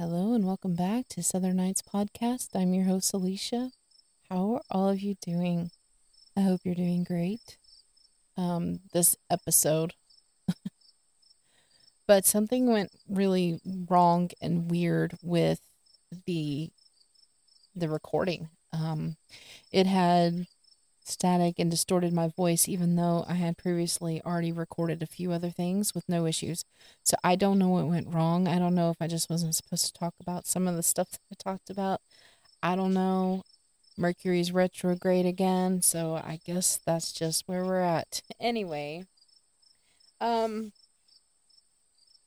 Hello and welcome back to Southern Nights Podcast. I'm your host, Alicia. How are all of you doing? I hope you're doing great. Um, this episode. but something went really wrong and weird with the the recording. Um, it had static and distorted my voice, even though I had previously already recorded a few other things with no issues. So I don't know what went wrong. I don't know if I just wasn't supposed to talk about some of the stuff that I talked about. I don't know. Mercury's retrograde again, so I guess that's just where we're at. Anyway, um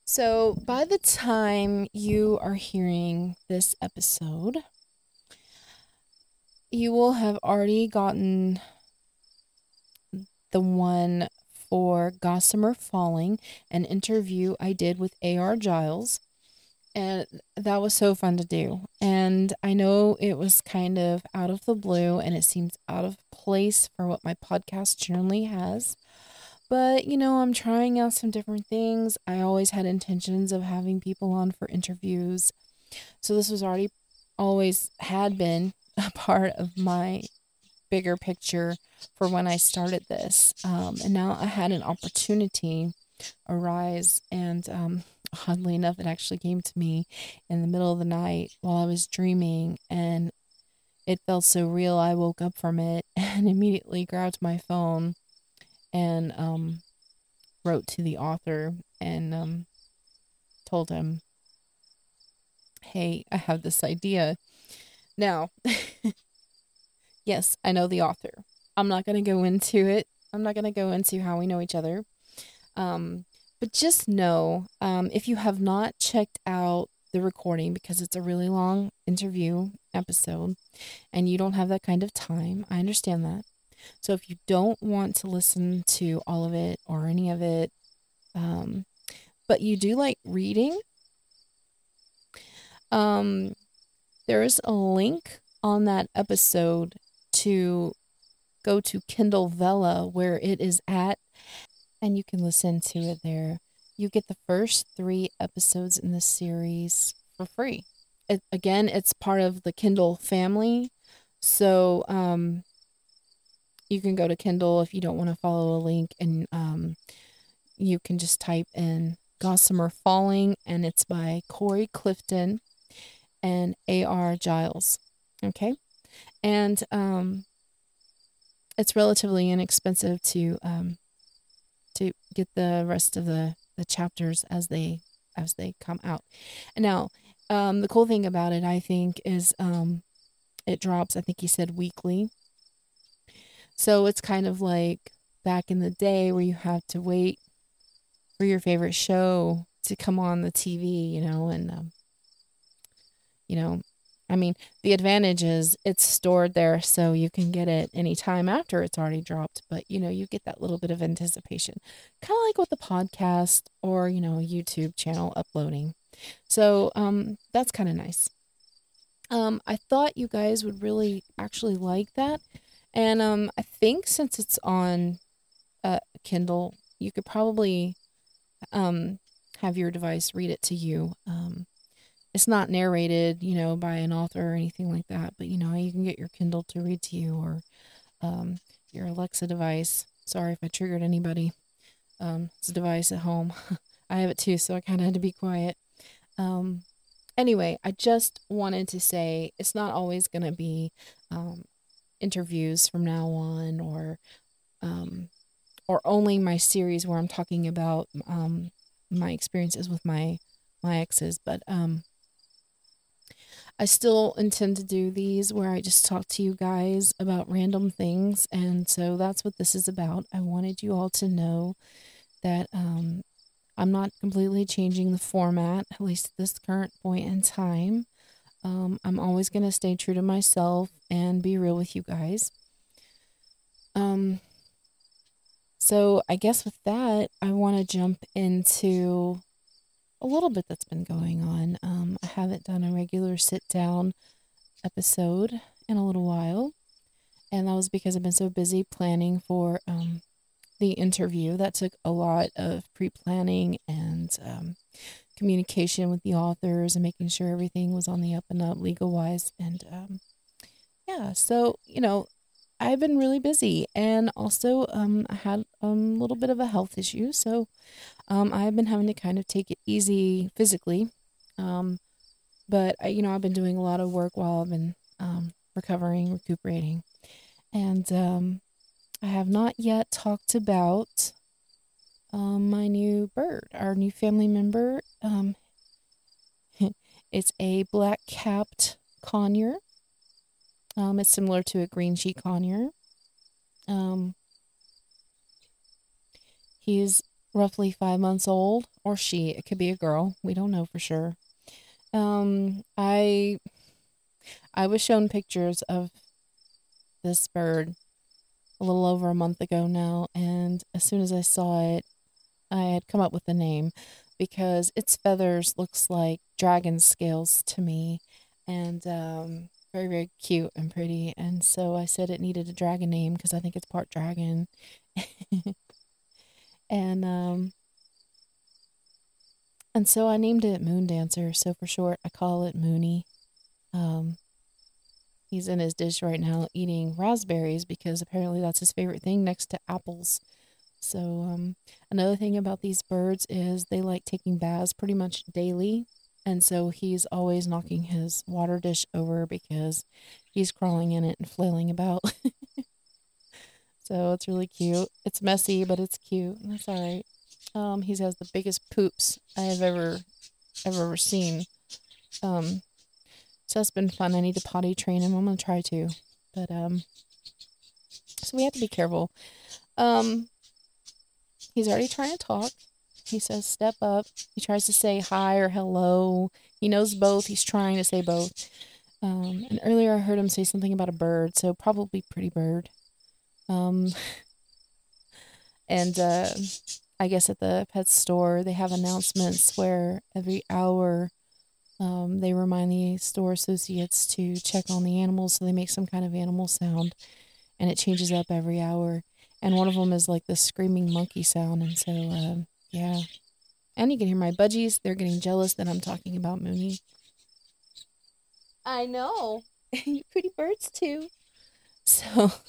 so by the time you are hearing this episode, you will have already gotten the one for Gossamer Falling, an interview I did with A.R. Giles. And that was so fun to do. And I know it was kind of out of the blue and it seems out of place for what my podcast generally has. But, you know, I'm trying out some different things. I always had intentions of having people on for interviews. So this was already always had been a part of my bigger picture for when I started this. Um, and now I had an opportunity arise, and um, oddly enough, it actually came to me in the middle of the night while I was dreaming, and it felt so real. I woke up from it and immediately grabbed my phone and um, wrote to the author and um, told him, Hey, I have this idea. Now, yes, I know the author. I'm not going to go into it. I'm not going to go into how we know each other. Um, but just know um, if you have not checked out the recording because it's a really long interview episode and you don't have that kind of time, I understand that. So if you don't want to listen to all of it or any of it, um, but you do like reading, um, there is a link on that episode to go to Kindle Vella where it is at and you can listen to it there. You get the first three episodes in the series for free. It, again, it's part of the Kindle family. So um, you can go to Kindle if you don't want to follow a link and um, you can just type in Gossamer Falling and it's by Corey Clifton and A.R. Giles. Okay. And um, it's relatively inexpensive to um, to get the rest of the, the chapters as they as they come out. Now, um, the cool thing about it, I think, is um, it drops. I think he said weekly. So it's kind of like back in the day where you have to wait for your favorite show to come on the TV, you know, and um, you know, I mean, the advantage is it's stored there so you can get it anytime after it's already dropped, but you know, you get that little bit of anticipation. Kind of like with the podcast or, you know, YouTube channel uploading. So, um that's kind of nice. Um I thought you guys would really actually like that. And um I think since it's on uh Kindle, you could probably um have your device read it to you. Um it's not narrated, you know, by an author or anything like that, but you know, you can get your Kindle to read to you or um, your Alexa device. Sorry if I triggered anybody. Um, it's a device at home. I have it too, so I kind of had to be quiet. Um, anyway, I just wanted to say it's not always going to be um, interviews from now on or um, or only my series where I'm talking about um, my experiences with my my exes, but um, I still intend to do these where I just talk to you guys about random things. And so that's what this is about. I wanted you all to know that um, I'm not completely changing the format, at least at this current point in time. Um, I'm always going to stay true to myself and be real with you guys. Um, so I guess with that, I want to jump into a little bit that's been going on. Um, I haven't done a regular sit down episode in a little while, and that was because I've been so busy planning for um, the interview. That took a lot of pre planning and um, communication with the authors and making sure everything was on the up and up legal wise. And um, yeah, so, you know, I've been really busy and also um, I had a little bit of a health issue. So um, I've been having to kind of take it easy physically. Um, but, I, you know, I've been doing a lot of work while I've been um, recovering, recuperating. And um, I have not yet talked about um, my new bird, our new family member. Um, it's a black capped conure. Um, it's similar to a green cheek conure. Um, he's roughly five months old, or she. It could be a girl. We don't know for sure. Um, I I was shown pictures of this bird a little over a month ago now, and as soon as I saw it, I had come up with the name because its feathers looks like dragon scales to me, and um, very very cute and pretty. And so I said it needed a dragon name because I think it's part dragon, and um, and so I named it Moon Dancer. So for short, I call it Moony. Um, he's in his dish right now eating raspberries because apparently that's his favorite thing next to apples. So, um, another thing about these birds is they like taking baths pretty much daily. And so he's always knocking his water dish over because he's crawling in it and flailing about. so it's really cute. It's messy, but it's cute. That's all right. Um, he has the biggest poops I have ever, ever, ever seen. Um, so that's been fun. I need to potty train him. I'm gonna try to, but um, so we have to be careful. Um, he's already trying to talk. He says, "Step up." He tries to say hi or hello. He knows both. He's trying to say both. Um, and earlier I heard him say something about a bird, so probably pretty bird. Um, and uh, I guess at the pet store they have announcements where every hour um, they remind the store associates to check on the animals, so they make some kind of animal sound, and it changes up every hour. And one of them is like the screaming monkey sound, and so um, yeah. And you can hear my budgies; they're getting jealous that I'm talking about Moony. I know, you pretty birds too. So.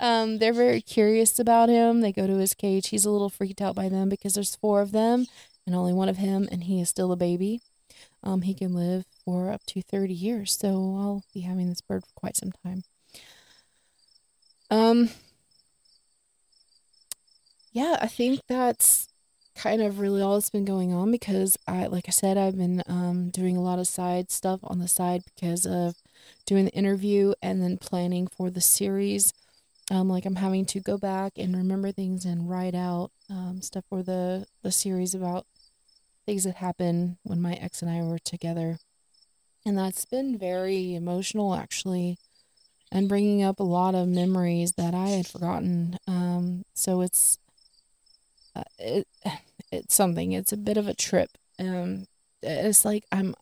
Um, they're very curious about him. They go to his cage. He's a little freaked out by them because there's four of them, and only one of him, and he is still a baby. Um, he can live for up to 30 years, so I'll be having this bird for quite some time. Um, yeah, I think that's kind of really all that's been going on because I, like I said, I've been um, doing a lot of side stuff on the side because of doing the interview and then planning for the series. Um, like I'm having to go back and remember things and write out um, stuff for the the series about things that happened when my ex and I were together. And that's been very emotional, actually, and bringing up a lot of memories that I had forgotten. Um, so it's it it's something. It's a bit of a trip. Um, it's like I'm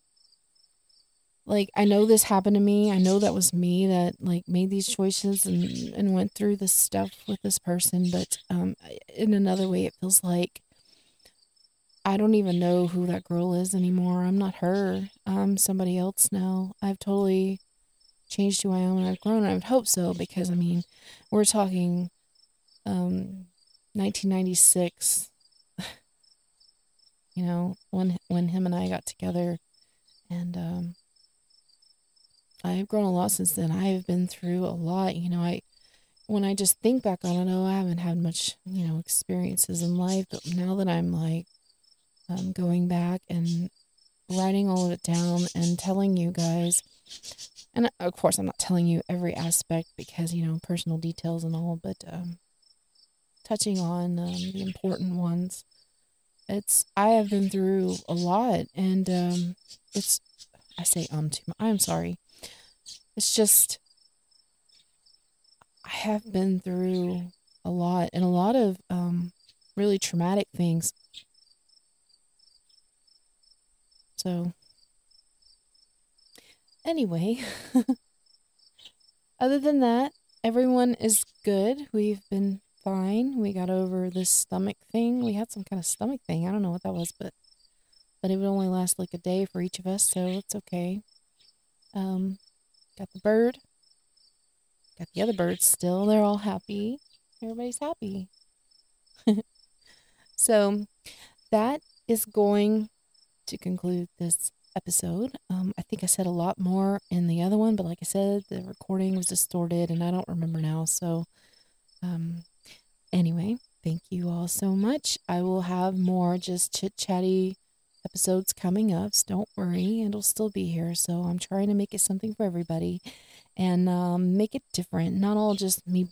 like I know this happened to me. I know that was me that like made these choices and and went through this stuff with this person. But um, in another way, it feels like I don't even know who that girl is anymore. I'm not her. I'm somebody else now. I've totally changed who I am and I've grown. I would hope so because I mean, we're talking um 1996. you know, when when him and I got together and um I've grown a lot since then. I have been through a lot, you know, I when I just think back on it, oh, I haven't had much, you know, experiences in life, but now that I'm like um, going back and writing all of it down and telling you guys. And of course, I'm not telling you every aspect because, you know, personal details and all, but um, touching on um, the important ones. It's, I have been through a lot and um, it's, I say um too. I'm sorry. It's just, I have been through a lot and a lot of um, really traumatic things So, anyway, other than that, everyone is good. We've been fine. We got over this stomach thing. We had some kind of stomach thing. I don't know what that was, but but it would only last like a day for each of us, so it's okay. Um, got the bird. Got the other birds still. They're all happy. Everybody's happy. so that is going to conclude this episode. Um, I think I said a lot more in the other one, but like I said, the recording was distorted and I don't remember now. So, um, anyway, thank you all so much. I will have more just chit chatty episodes coming up. So don't worry, it'll still be here. So I'm trying to make it something for everybody and um, make it different. Not all just me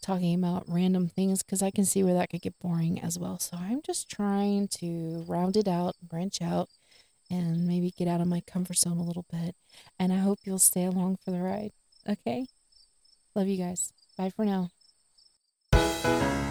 talking about random things because I can see where that could get boring as well. So I'm just trying to round it out, branch out, and maybe get out of my comfort zone a little bit. And I hope you'll stay along for the ride. Okay? Love you guys. Bye for now. Bye.